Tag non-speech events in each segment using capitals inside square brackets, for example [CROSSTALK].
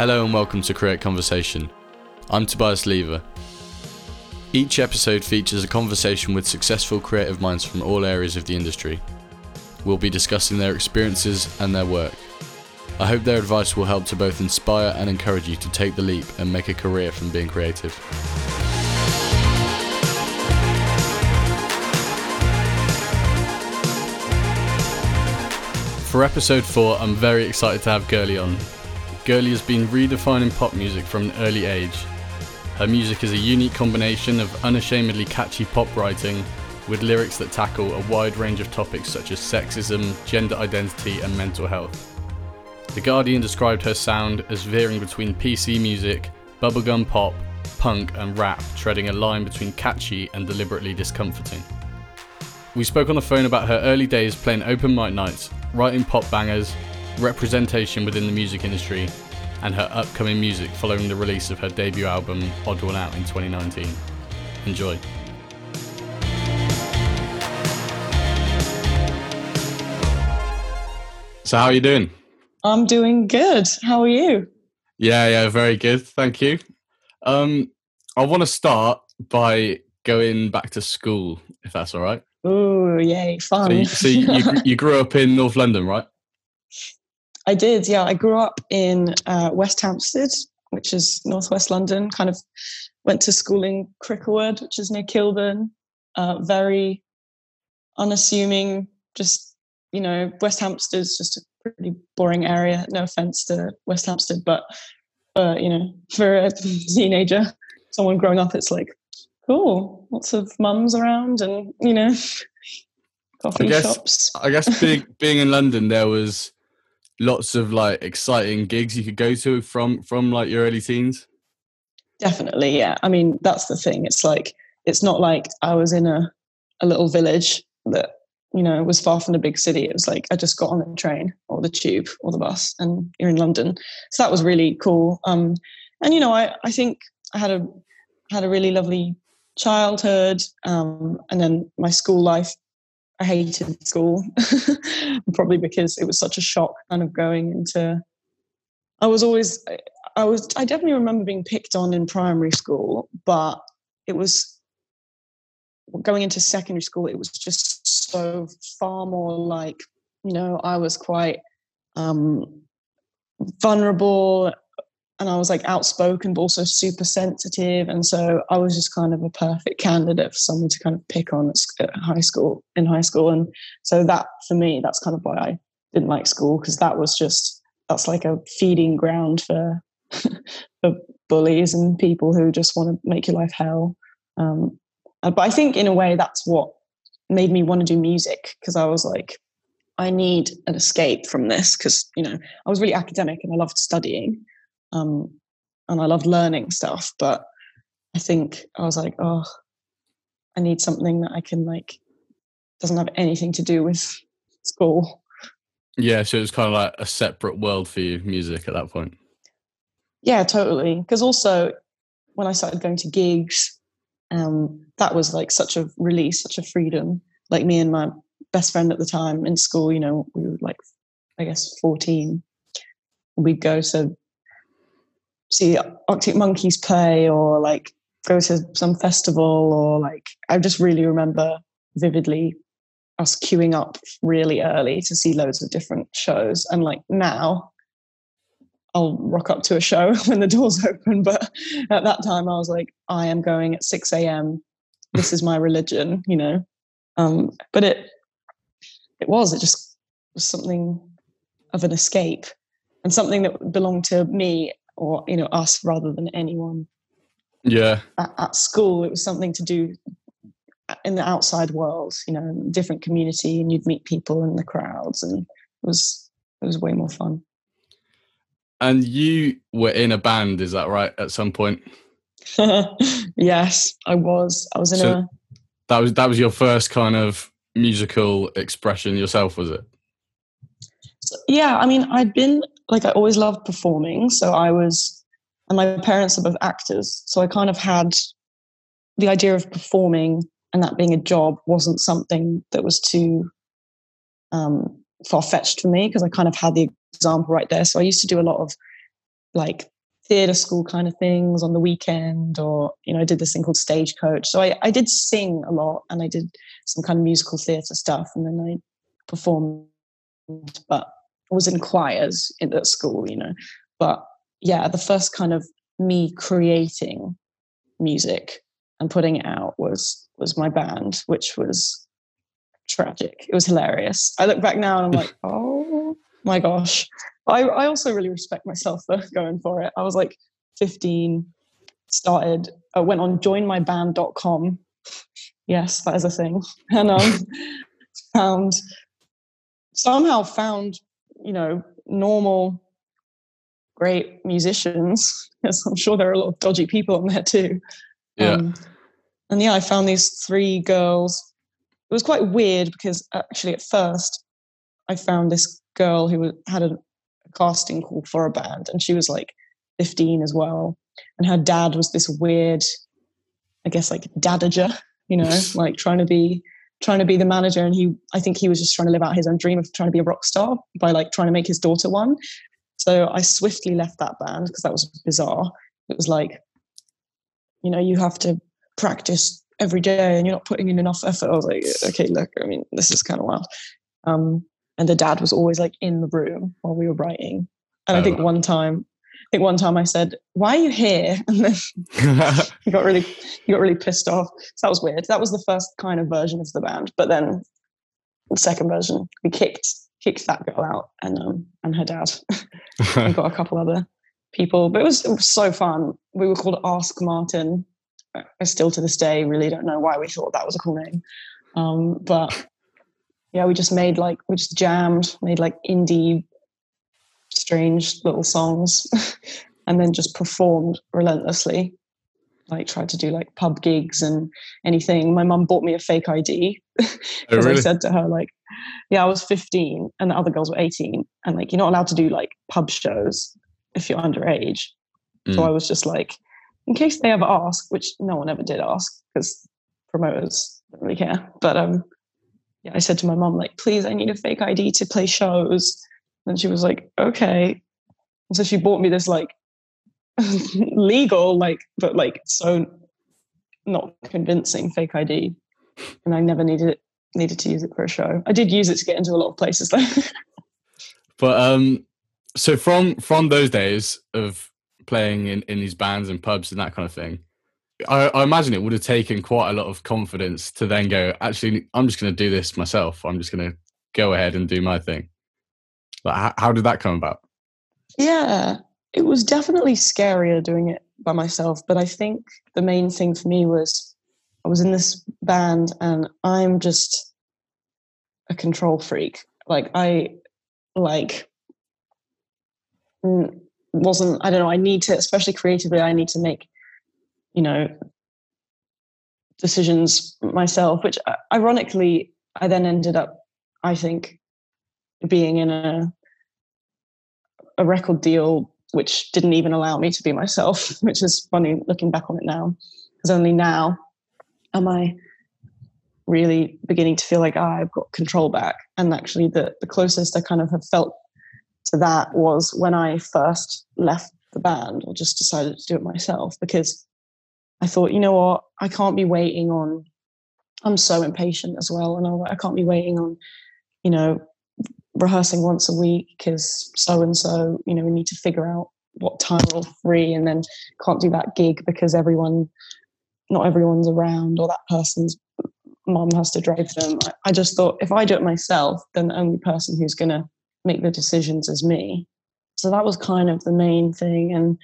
Hello and welcome to Create Conversation. I'm Tobias Lever. Each episode features a conversation with successful creative minds from all areas of the industry. We'll be discussing their experiences and their work. I hope their advice will help to both inspire and encourage you to take the leap and make a career from being creative. For episode 4, I'm very excited to have Girli on. Girli has been redefining pop music from an early age. Her music is a unique combination of unashamedly catchy pop writing with lyrics that tackle a wide range of topics such as sexism, gender identity, and mental health. The Guardian described her sound as veering between PC music, bubblegum pop, punk, and rap, treading a line between catchy and deliberately discomforting. We spoke on the phone about her early days playing open mic nights, writing pop bangers, representation within the music industry, and her upcoming music following the release of her debut album Odd One Out in 2019. Enjoy. So, how are you doing? I'm doing good. How are you? Yeah, yeah, very good. Thank you. Um, I want to start by going back to school, if that's all right. Oh, yay, fun. So, you, so you, you [LAUGHS] grew up in North London, right? I did, yeah. I grew up in uh, West Hampstead, which is northwest London. Kind of went to school in Cricklewood, which is near Kilburn. Uh, very unassuming, just, you know, West Hampstead is just a pretty boring area. No offense to West Hampstead, but, uh, you know, [LAUGHS] for a teenager, someone growing up, it's like, cool, lots of mums around and, you know, [LAUGHS] coffee I guess, shops. I guess [LAUGHS] being, being in London, there was lots of like exciting gigs you could go to from from like your early teens? Definitely yeah. I mean that's the thing. It's like it's not like i was in a, a little village that you know was far from the big city. It was like i just got on the train or the tube or the bus and you're in london. So that was really cool. Um and you know i i think i had a had a really lovely childhood um and then my school life I hated school, [LAUGHS] probably because it was such a shock kind of going into. I was always, I was, I definitely remember being picked on in primary school, but it was going into secondary school, it was just so far more like, you know, I was quite um, vulnerable and I was like outspoken, but also super sensitive. And so I was just kind of a perfect candidate for someone to kind of pick on at high school, in high school. And so that for me, that's kind of why I didn't like school because that was just, that's like a feeding ground for, [LAUGHS] for bullies and people who just want to make your life hell. Um, but I think in a way that's what made me want to do music because I was like, I need an escape from this because, you know, I was really academic and I loved studying um, and I loved learning stuff. But I think I was like, oh, I need something that I can like doesn't have anything to do with school. Yeah, so it was kind of like a separate world for you, music at that point. Yeah, totally. Because also, when I started going to gigs, um, that was like such a release, such a freedom. Like me and my best friend at the time in school, you know, we were like, I guess, 14. We'd go to see Arctic Monkeys play or like go to some festival or like I just really remember vividly us queuing up really early to see loads of different shows. And like now I'll rock up to a show [LAUGHS] when the doors [LAUGHS] open but at that time I was like I am going at 6 a.m this is my religion you know? Um but it it was it just was something of an escape and something that belonged to me or you know us rather than anyone. Yeah. At, at, school it was something to do in the outside world you know different community and you'd meet people in the crowds and it was it was way more fun. And you were in a band is that right at some point? [LAUGHS] Yes i was. I was in so a that was that was your first kind of musical expression yourself was it? Yeah i mean i'd been like I always loved performing. So I was, and my parents are both actors. So I kind of had the idea of performing and that being a job wasn't something that was too um, far fetched for me because I kind of had the example right there. So I used to do a lot of like theatre school kind of things on the weekend, or you know, I did this thing called Stagecoach. So I, I did sing a lot, and I did some kind of musical theatre stuff, and then I performed, but was in choirs in at school, you know. But yeah, the first kind of me creating music and putting it out was was my band, which was tragic. It was hilarious. I look back now and I'm like, [LAUGHS] oh my gosh. I, I also really respect myself for [LAUGHS] going for it. I was like 15, started, I went on joinmyband.com. Yes, that is a thing. [LAUGHS] And um, found, somehow found, you know, normal, great musicians. [LAUGHS] Because I'm sure there are a lot of dodgy people on there too. Yeah. Um, and yeah, I found these three girls it was quite weird because actually at first I found this girl who had a, a casting call for a band and she was like 15 as well. And her dad was this weird, I guess like dadager, you know, [LAUGHS] like trying to be trying to be the manager and he I think he was just trying to live out his own dream of trying to be a rock star by like trying to make his daughter one. So I swiftly left that band because that was bizarre. It was like, you know, you have to practice every day and you're not putting in enough effort. I was like, okay, look, I mean, this is kind of wild. Um, and the dad was always like in the room while we were writing. And oh. I think one time, think one time I said, "Why are you here?" [LAUGHS] And then [LAUGHS] he got really, he got really pissed off. So that was weird. That was the first kind of version of the band. But then the second version, we kicked kicked that girl out and um and her dad. [LAUGHS] we got a couple other people, but it was, it was so fun. We were called Ask Martin, I still to this day really don't know why we thought that was a cool name. Um, but yeah, we just made like we just jammed, made like indie, strange little songs, [LAUGHS] and then just performed relentlessly. Like tried to do like pub gigs and anything. My mum bought me a fake ID because [LAUGHS] oh, really? I said to her like, "Yeah, I was 15 and the other girls were 18, and like you're not allowed to do like pub shows if you're underage." Mm. So I was just like, in case they ever ask, which no one ever did ask because promoters don't really care. But um, yeah, I said to my mom, like, please, I need a fake ID to play shows. And she was like, okay. And so she bought me this like [LAUGHS] legal, like, but like so not convincing fake ID. And I never needed it needed to use it for a show. I did use it to get into a lot of places though. [LAUGHS] but um so from from those days of playing in, in these bands and pubs and that kind of thing. I, I imagine it would have taken quite a lot of confidence to then go, actually, I'm just going to do this myself. I'm just going to go ahead and do my thing. How, how did that come about? Yeah, it was definitely scarier doing it by myself. But I think the main thing for me was I was in this band and I'm just a control freak. Like, I like wasn't i don't know i need to especially creatively i need to make you know decisions myself which uh, ironically i then ended up i think being in a a record deal which didn't even allow me to be myself [LAUGHS] which is funny looking back on it now because only now am i really beginning to feel like oh, i've got control back and actually the, the closest i kind of have felt to that was when I first left the band or just decided to do it myself because I thought, you know what, I can't be waiting on. I'm so impatient as well, and I can't be waiting on, you know, rehearsing once a week because so and so, you know, we need to figure out what time we're free, and then can't do that gig because everyone, not everyone's around, or that person's mom has to drive them. I, I just thought if I do it myself, then the only person who's going to make the decisions is me. So that was kind of the main thing, and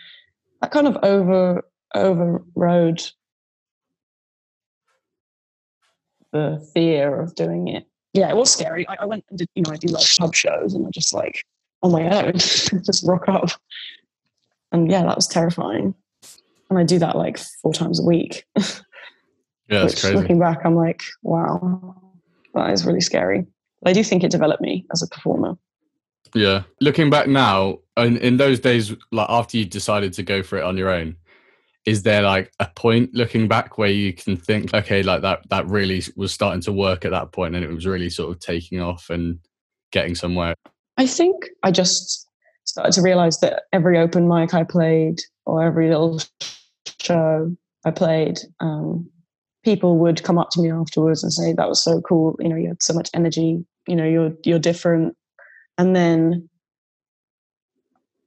that kind of over overrode the fear of doing it. Yeah, it was scary. I, I went and did, you know, I do like pub shows, and I just like on my own, [LAUGHS] just rock up, and yeah, that was terrifying. And I do that like four times a week. [LAUGHS] Yeah, that's crazy. Looking back, I'm like, wow, that is really scary. But I do think it developed me as a performer. Yeah. Looking back now, in, in those days, like after you decided to go for it on your own, is there like a point looking back where you can think, okay, like that that really was starting to work at that point and it was really sort of taking off and getting somewhere? I think I just started to realize that every open mic I played or every little show I played, um, people would come up to me afterwards and say, "That was so cool. You know, you had so much energy. You know, you're you're different." And then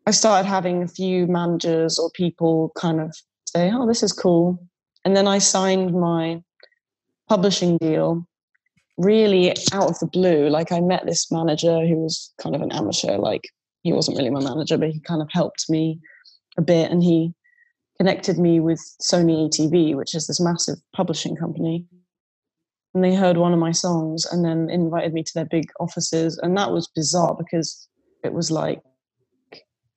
I started having a few managers or people kind of say, "Oh, this is cool," and then I signed my publishing deal really out of the blue. Like I met this manager who was kind of an amateur. Like he wasn't really my manager, but he kind of helped me a bit, and he connected me with Sony ATV, which is this massive publishing company. And they heard one of my songs and then invited me to their big offices. And that was bizarre because it was like,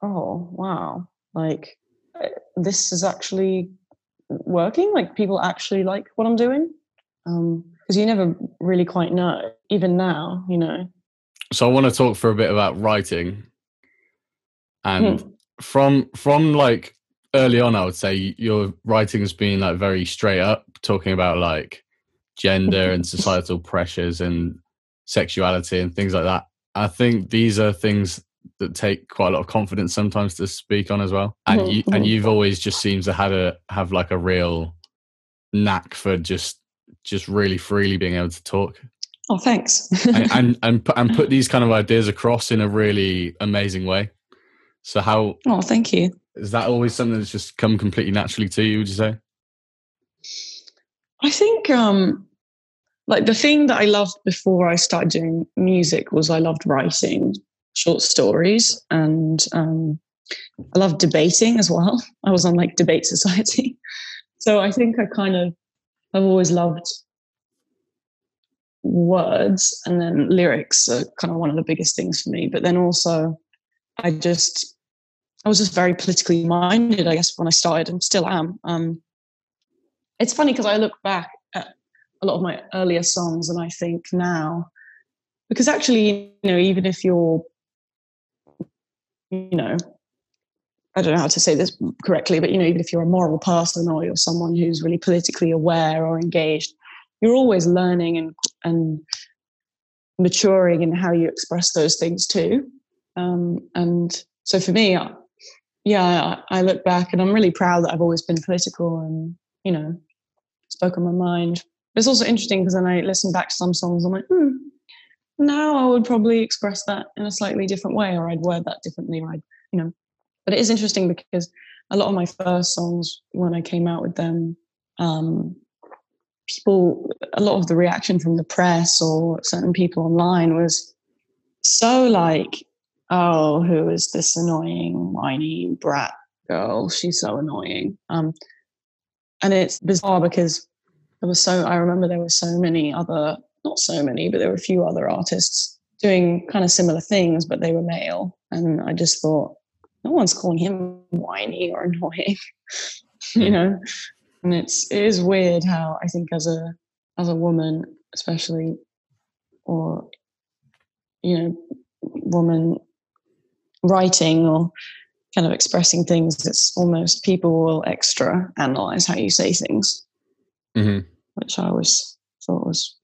oh, wow, like this is actually working. Like people actually like what I'm doing. um Because you never really quite know, even now, you know. So I want to talk for a bit about writing. And hmm. from from like early on, I would say your writing has been like very straight up, talking about like gender and [LAUGHS] societal pressures and sexuality and things like that. I think these are things that take quite a lot of confidence sometimes to speak on as well. And you and you've always just seems to have a have like a real knack for just just really freely being able to talk. Oh, thanks. and, and [LAUGHS] and put, and put these kind of ideas across in a really amazing way. So how? Oh, thank you. Is that always something that's just come completely naturally to you? Would you say? I think um, like the thing that I loved before I started doing music was I loved writing short stories and um, I love debating as well. [LAUGHS] I was on like debate society. [LAUGHS] So I think I kind of I've always loved words and then lyrics are kind of one of the biggest things for me. But then also I just I was just very politically minded, I guess, when I started and still am. Um, it's funny because I look back at a lot of my earlier songs and I think now, because actually, you know, even if you're, you know, I don't know how to say this correctly, but you know, even if you're a moral person or you're someone who's really politically aware or engaged, you're always learning and and maturing in how you express those things too. Um, and so for me, yeah, I look back and I'm really proud that I've always been political and, you know, spoke on my mind. It's also interesting because then I listen back to some songs, I'm like, hmm, now I would probably express that in a slightly different way, or I'd word that differently, or I'd, you know. But it is interesting because a lot of my first songs, when I came out with them, um, people, a lot of the reaction from the press or certain people online was so like oh, who is this annoying, whiny brat girl? She's so annoying. Um, and it's bizarre because there was so, I remember there were so many other, not so many, but there were a few other artists doing kind of similar things, but they were male. And I just thought, no one's calling him whiny or annoying, [LAUGHS] you hmm. know? And it's, it is weird how I think as a, as a woman, especially, or, you know, woman writing or kind of expressing things, it's almost people will extra analyze how you say things, mm-hmm. which I always thought was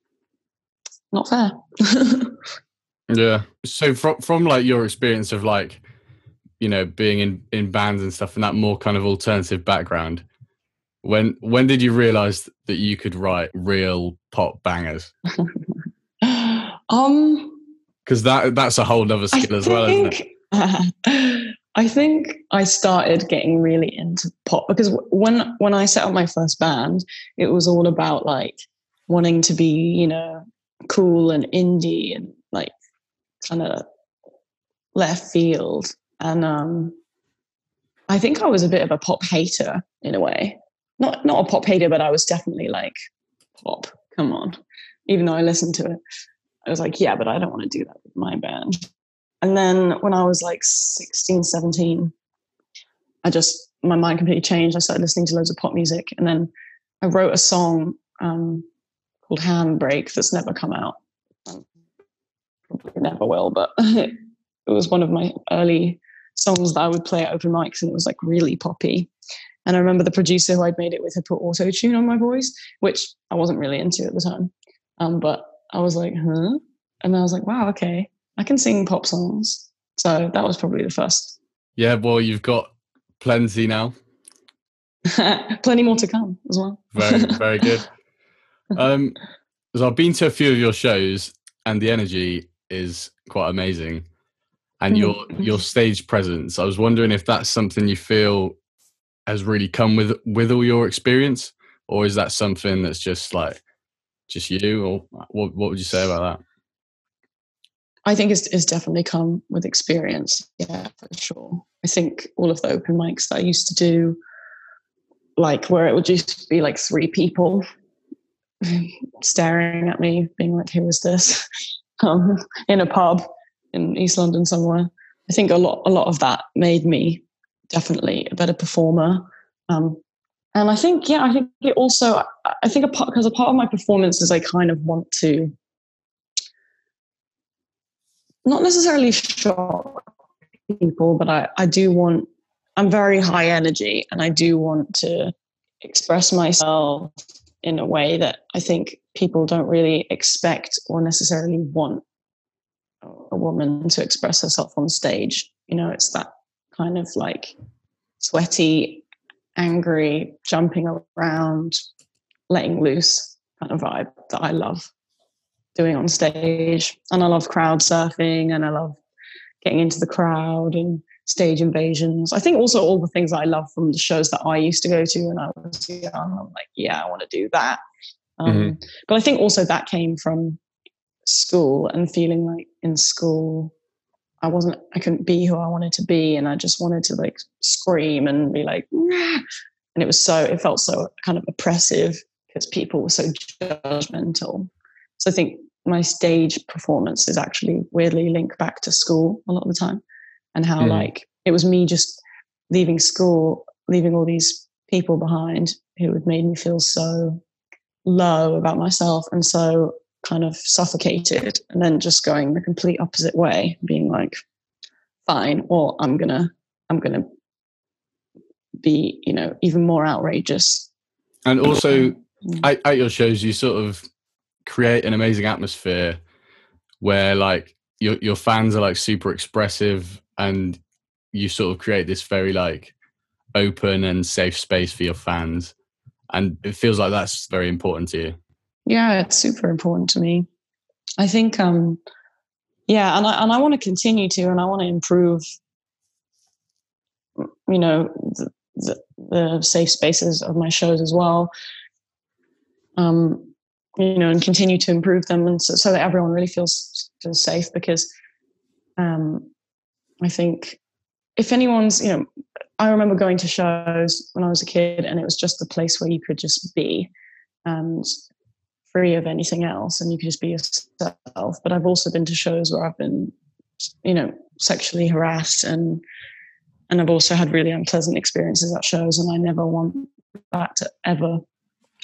not fair. [LAUGHS] yeah. So from from like your experience of like, you know, being in in bands and stuff, and that more kind of alternative background, when when did you realize that you could write real pop bangers? [LAUGHS] um because that that's a whole other skill I as well, isn't it? [LAUGHS] I think I started getting really into pop because when when I set up my first band, it was all about like wanting to be, you know, cool and indie and like kind of left field. And um I think I was a bit of a pop hater in a way. Not not a pop hater, but I was definitely like pop. Come on. Even though I listened to it. I was like, yeah, but I don't want to do that with my band. And then when I was like 16, 17, I just, my mind completely changed. I started listening to loads of pop music. And then I wrote a song um, called Handbrake that's never come out. Probably never will, but [LAUGHS] it was one of my early songs that I would play at open mics and it was like really poppy. And I remember the producer who I'd made it with had put auto tune on my voice, which I wasn't really into at the time. Um, but I was like, huh? And I was like, wow, okay. I can sing pop songs. So that was probably the first. Yeah, well, you've got plenty now. [LAUGHS] plenty more to come as well. very, very good. [LAUGHS] Um, so I've been to a few of your shows, and the energy is quite amazing, and your Mm. your stage presence. I was wondering if that's something you feel has really come with with all your experience, or is that something that's just like just you, or what? What would you say about that? I think it's, it's definitely come with experience. Yeah, for sure. I think all of the open mics that I used to do, like where it would just be like three people [LAUGHS] staring at me, being like, "Who is this?" [LAUGHS] um, in a pub in East London somewhere. I think a lot, a lot of that made me definitely a better performer. Um, and I think, yeah, I think it also, I think a part because a part of my performance is I kind of want to not necessarily shock people, but I, I do want, I'm very high energy and I do want to express myself in a way that I think people don't really expect or necessarily want a woman to express herself on stage. You know, it's that kind of like sweaty, angry, jumping around, letting loose kind of vibe that I love doing on stage. And I love crowd surfing and I love getting into the crowd and stage invasions. I think also all the things I love from the shows that I used to go to when I was young. I'm like, yeah, I want to do that. Um, Mhm. But I think also that came from school and feeling like in school I wasn't I couldn't be who I wanted to be and I just wanted to like scream and be like and it was so it felt so kind of oppressive because people were so judgmental. So I think my stage performance is actually weirdly linked back to school a lot of the time and how Mhm. like it was me just leaving school, leaving all these people behind who had made me feel so low about myself and so kind of suffocated and then just going the complete opposite way being like fine or i'm gonna i'm gonna be you know even more outrageous And also, Mm. at, at your shows, you sort of create an amazing atmosphere where, like, your your fans are like super expressive, and you sort of create this very like open and safe space for your fans, and it feels like that's very important to you. yeah it's super important to me i think um yeah and i and i want to continue to and i want to improve you know the, the, the safe spaces of my shows as well um you know and continue to improve them and so, so that everyone really feels feels safe because um i think if anyone's you know i remember going to shows when i was a kid and it was just the place where you could just be and free of anything else and you could just be yourself. But i've also been to shows where i've been you know sexually harassed and and i've also had really unpleasant experiences at shows and i never want that to ever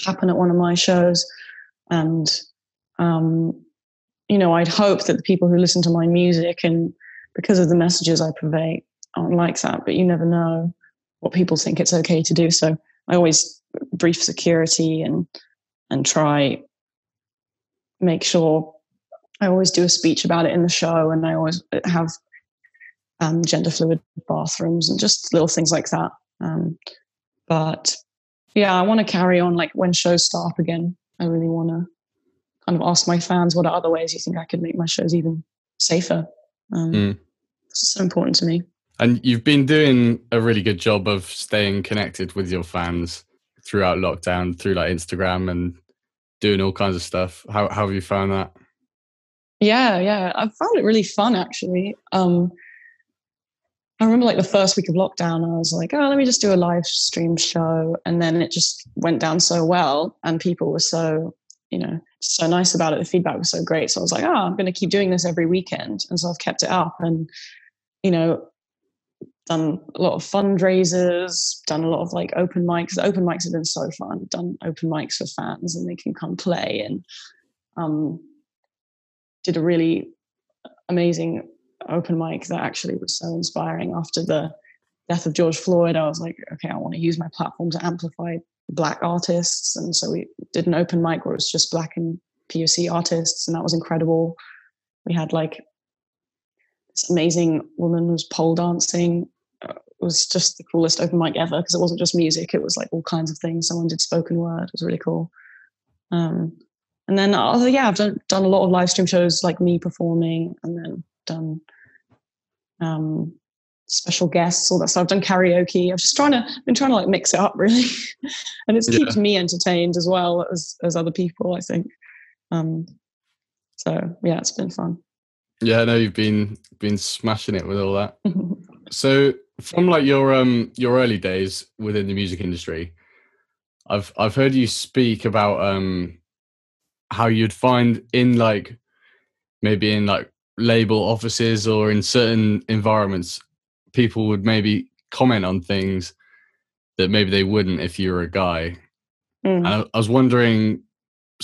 happen at one of my shows. And um you know i'd hope that the people who listen to my music and because of the messages i purvey aren't like that but you never know what people think it's okay to do so i always brief security and and try make sure I always do a speech about it in the show, and I always have um, gender fluid bathrooms and just little things like that. Um, but yeah, I want to carry on. Like when shows start up again, I really want to kind of ask my fans what are other ways you think I could make my shows even safer. Um, Mm. It's so important to me. And you've been doing a really good job of staying connected with your fans throughout lockdown, through like Instagram and doing all kinds of stuff. How, how have you found that? Yeah, yeah. I found it really fun actually. Um, I remember like the first week of lockdown, I was like, oh, let me just do a live stream show. And then it just went down so well and people were so, you know, so nice about it. The feedback was so great. So I was like, oh, I'm going to keep doing this every weekend. And so I've kept it up and, you know, done a lot of fundraisers, done a lot of like open mics. Open mics have been so fun. Done open mics for fans and they can come play and um, did a really amazing open mic that actually was so inspiring after the death of George Floyd. I was like, okay, I want to use my platform to amplify black artists. And so we did an open mic where it was just black and POC artists, and that was incredible. We had like this amazing woman was pole dancing. Uh, it was just the coolest open mic ever because it wasn't just music; it was like all kinds of things. Someone did spoken word; it was really cool. Um, and then, oh yeah, I've done done a lot of live stream shows, like me performing, and then done um, special guests, all that stuff. I've done karaoke. I've just trying to been trying to like mix it up [LAUGHS] really, and it yeah. keeps me entertained as well as as other people. I think. Um, so yeah, it's been fun. Yeah, I know you've been been smashing it with all that. [LAUGHS] so from like your um your early days within the music industry, I've I've heard you speak about um how you'd find in like maybe in like label offices or in certain environments people would maybe comment on things that maybe they wouldn't if you were a guy. Mm. I, I was wondering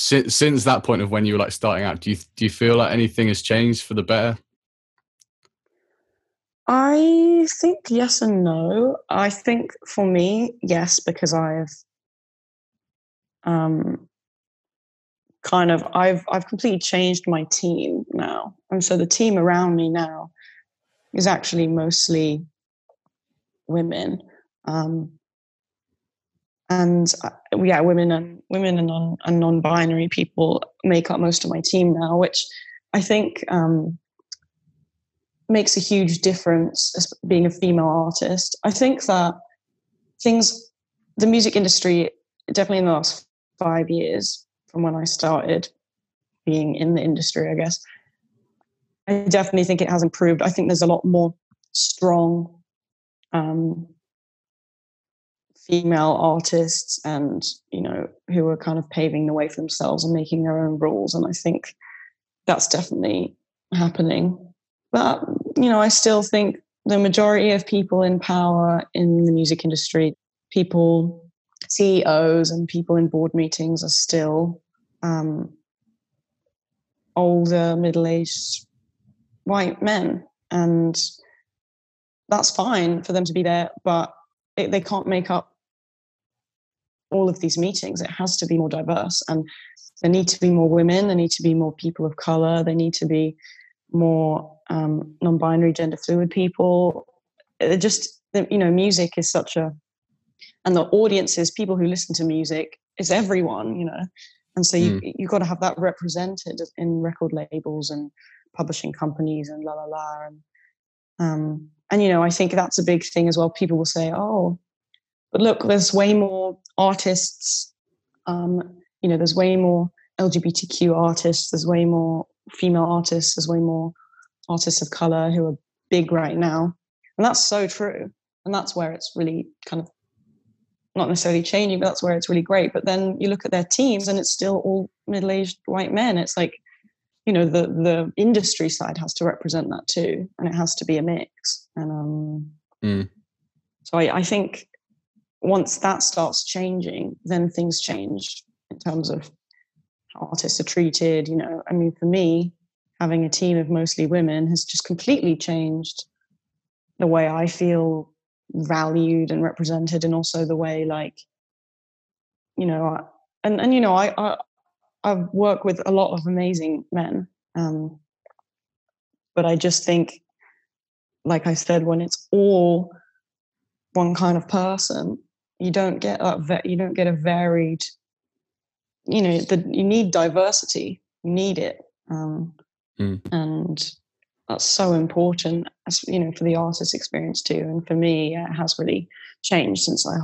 since since that point of when you were like starting out, do you do you feel like anything has changed for the better? I think yes and no. I think for me, yes, because I've um kind of I've I've completely changed my team now. And so the team around me now is actually mostly women. Um, and uh, yeah, women and women and non and non-binary people make up most of my team now, which I think um, makes a huge difference as being a female artist. I think that things, the music industry, definitely in the last five years from when I started being in the industry, I guess, I definitely think it has improved. I think there's a lot more strong um, female artists and you know who are kind of paving the way for themselves and making their own rules and i think that's definitely happening. But you know i still think the majority of people in power in the music industry people ceos and people in board meetings are still um, older middle-aged white men and that's fine for them to be there but they can't make up all of these meetings. It has to be more diverse, and there need to be more women. There need to be more people of color. There need to be more um, non-binary, gender fluid people. It just you know, music is such a, and the audiences, people who listen to music, is everyone. You know, and so you mm. you've got to have that represented in record labels and publishing companies and la la la and um, and you know I think that's a big thing as well. People will say, "Oh, but look, there's way more artists. Um, you know, there's way more LGBTQ artists. There's way more female artists. There's way more artists of color who are big right now, and that's so true. And that's where it's really kind of not necessarily changing, but that's where it's really great. But then you look at their teams, and it's still all middle-aged white men. It's like, you know, the the industry side has to represent that too, and it has to be a mix. And um, mm. so I, I think once that starts changing, then things change in terms of how artists are treated. You know, I mean, for me, having a team of mostly women has just completely changed the way I feel valued and represented, and also the way, like, you know, and and you know, I I I've worked with a lot of amazing men, um, but I just think, like I said, when it's all one kind of person, you don't get that you don't get a varied you know the, you need diversity you need it um, mm. and that's so important as you know for the artist experience too and for me it has really changed since i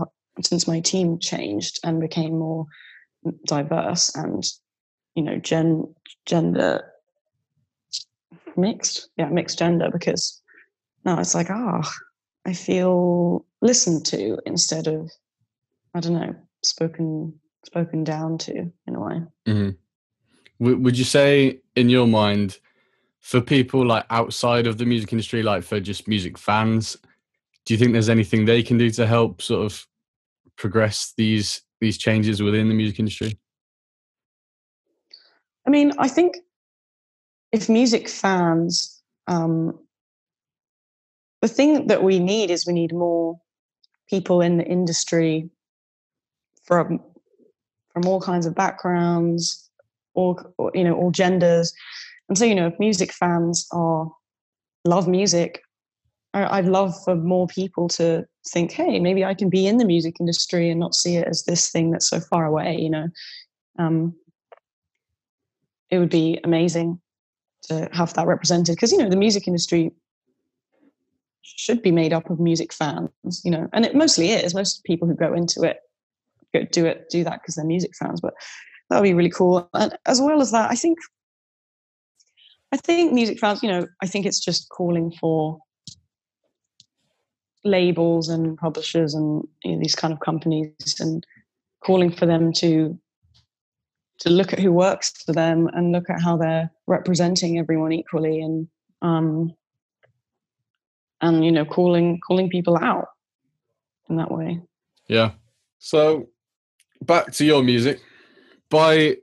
since my team changed and became more diverse and you know gen gender mixed yeah mixed gender because now it's like ah oh, i feel listened to instead of I don't know, spoken spoken down to in a way. Mm-hmm. W- would you say, in your mind, for people like outside of the music industry, like for just music fans, do you think there's anything they can do to help sort of progress these these changes within the music industry? I mean, I think if music fans, um, the thing that we need is we need more people in the industry from from all kinds of backgrounds, all you know, all genders. And so, you know, if music fans are love music. I'd love for more people to think, hey, maybe I can be in the music industry and not see it as this thing that's so far away. You know, um, it would be amazing to have that represented because you know the music industry should be made up of music fans. You know, and it mostly is. Most people who go into it go do it do that because they're music fans. But that would be really cool. And as well as that, I think I think music fans, you know, I think it's just calling for labels and publishers and you know, these kind of companies and calling for them to to look at who works for them and look at how they're representing everyone equally and um and you know calling calling people out in that way yeah so back to your music by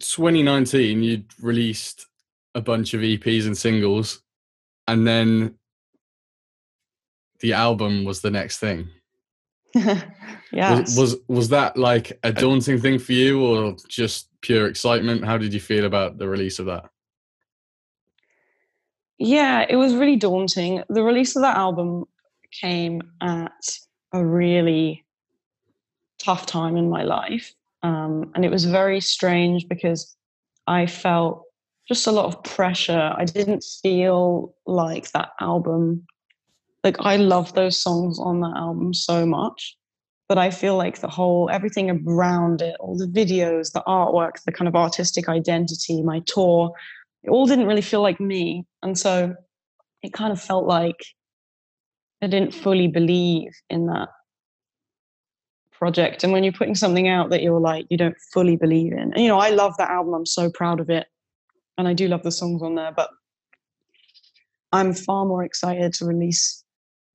2019 you'd released a bunch of EPs and singles, and then the album was the next thing. yeah. [LAUGHS] Was, was, was that like a daunting thing for you, or just pure excitement? How did you feel about the release of that? Yeah, it was really daunting. The release of that album came at a really tough time in my life. Um, and it was very strange because I felt just a lot of pressure. I didn't feel like that album, like I love those songs on that album so much, but I feel like the whole everything around it, all the videos, the artwork, the kind of artistic identity, my tour, it all didn't really feel like me. And so it kind of felt like I didn't fully believe in that project. And when you're putting something out that you're like, you don't fully believe in, and you know, I love that album, I'm so proud of it and I do love the songs on there, but I'm far more excited to release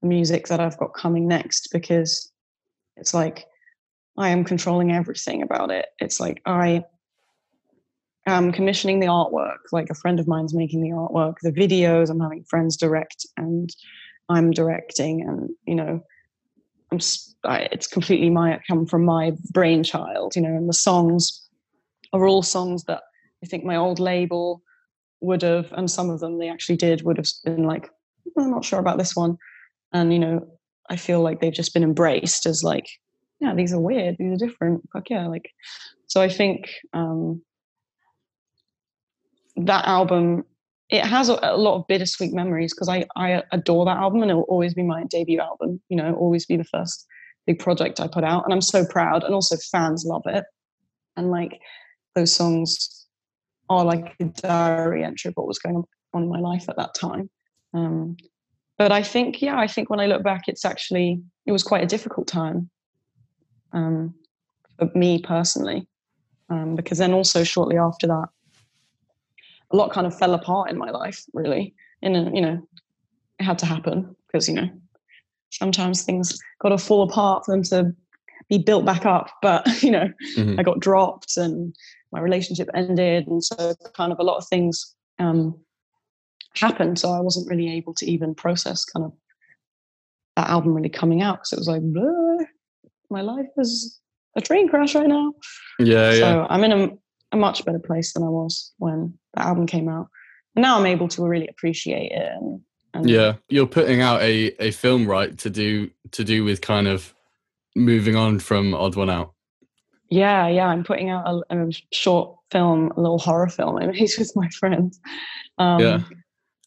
the music that I've got coming next because it's like I am controlling everything about it. It's like I am commissioning the artwork, like a friend of mine's making the artwork, the videos, I'm having friends direct and I'm directing, and you know, I'm I, it's completely my come from my brainchild, you know, and the songs are all songs that I think my old label would have, and some of them they actually did, would have been like, I'm not sure about this one. And, you know, I feel like they've just been embraced as like, yeah, these are weird, these are different. Fuck yeah. Like, so I think um, that album, it has a, a lot of bittersweet memories because I, I adore that album and it will always be my debut album, you know, always be the first big project I put out. And I'm so proud. And also fans love it. And like those songs are like a diary entry of what was going on in my life at that time. Um, but I think, yeah, I think when I look back, it's actually it was quite a difficult time um, for me personally, um, because then also shortly after that, a lot kind of fell apart in my life. Really, and you know, it had to happen because you know sometimes things got to fall apart for them to be built back up. But [LAUGHS] you know, mm-hmm. I got dropped and my relationship ended, and so kind of a lot of things um, happened. So I wasn't really able to even process kind of that album really coming out because it was like my life is a train crash right now. Yeah, so yeah. I'm in a, a much better place than I was when the album came out. And now I'm able to really appreciate it. And, and yeah, you're putting out a, a film right to do to do with kind of moving on from Odd One Out. Yeah, yeah. I'm putting out a, a short film, a little horror film [LAUGHS] I made with my friends. Um, yeah.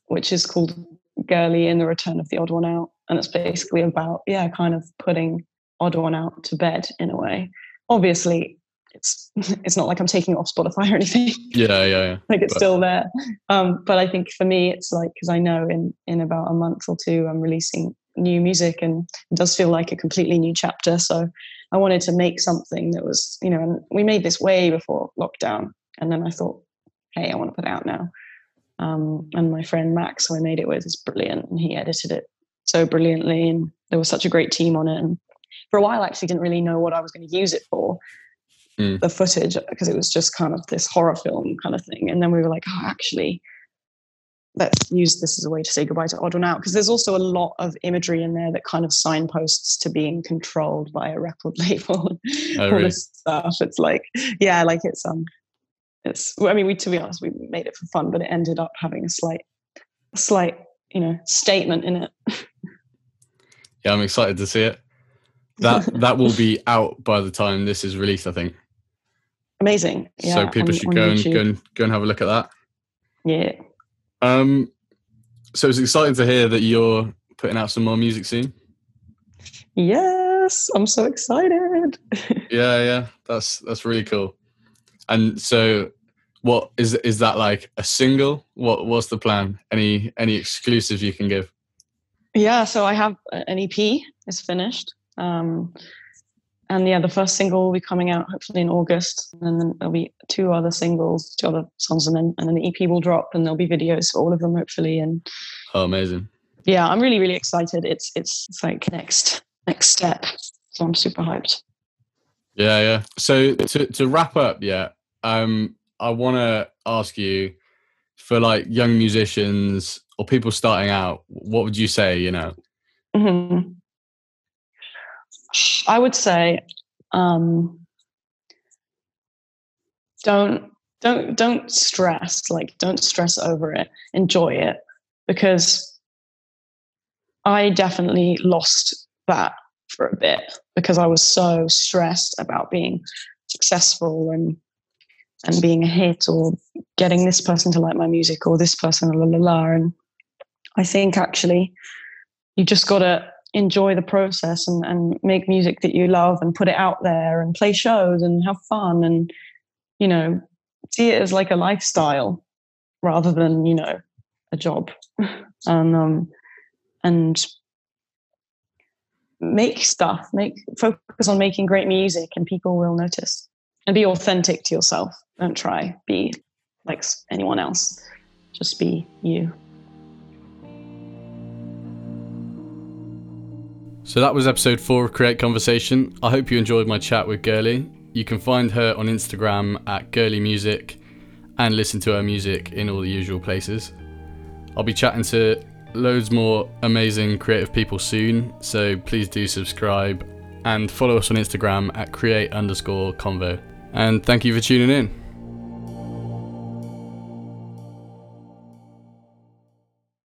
Which is called Girli in the Return of the Odd One Out. And it's basically about, yeah, kind of putting Odd One Out to bed in a way. Obviously, it's [LAUGHS] it's not like I'm taking off Spotify or anything. Yeah, yeah, yeah. [LAUGHS] like it's but. still there. Um, but I think for me, it's like because I know in in about a month or two, I'm releasing new music, and it does feel like a completely new chapter. So I wanted to make something that was, you know, and we made this way before lockdown. And then I thought, hey, I want to put it out now. Um, and my friend Max, who I made it with, is brilliant, and he edited it so brilliantly, and there was such a great team on it. And for a while, I actually didn't really know what I was going to use it for, mm. the footage, because it was just kind of this horror film kind of thing. And then we were like, oh, actually, let's use this as a way to say goodbye to Odd One Out because there's also a lot of imagery in there that kind of signposts to being controlled by a record [LAUGHS] label oh, all really? this stuff. It's like, yeah, like it's um, it's. I mean, we to be honest, we made it for fun, but it ended up having a slight, a slight you know statement in it. yeah, I'm excited to see it. That that will be out by the time this is released, I think. Amazing. Yeah, so people on, should go and go and go and have a look at that. Yeah. Um. So it's exciting to hear that you're putting out some more music soon. Yes, I'm so excited. [LAUGHS] yeah, yeah, that's that's really cool. And so, what is is that like a single? What what's the plan? Any any exclusive you can give? Yeah, so I have an EP. It's finished. Um, and yeah, the first single will be coming out hopefully in August, and then there'll be two other singles, two other songs, and then and then the EP will drop, and there'll be videos for all of them hopefully. And oh, amazing! Yeah, I'm really really excited. It's it's, it's like next next step, so I'm super hyped. Yeah, yeah. So to to wrap up, yeah, um, I want to ask you for like young musicians or people starting out, what would you say? You know. Mm-hmm. I would say um, don't don't don't stress like don't stress over it. Enjoy it. Because i definitely lost that for a bit because i was so stressed about being successful and and being a hit or getting this person to like my music or this person la la la and i think actually you just got to enjoy the process and, and make music that you love and put it out there and play shows and have fun and you know see it as like a lifestyle rather than you know a job. [LAUGHS] And um and make stuff make focus on making great music and people will notice. And be authentic to yourself. Don't try be like anyone else. Just be you So that was episode four of Create Conversation. I hope you enjoyed my chat with Girli. You can find her on Instagram at Girli Music and listen to her music in all the usual places. I'll be chatting to loads more amazing creative people soon, so please do subscribe and follow us on Instagram at create underscore convo. And thank you for tuning in.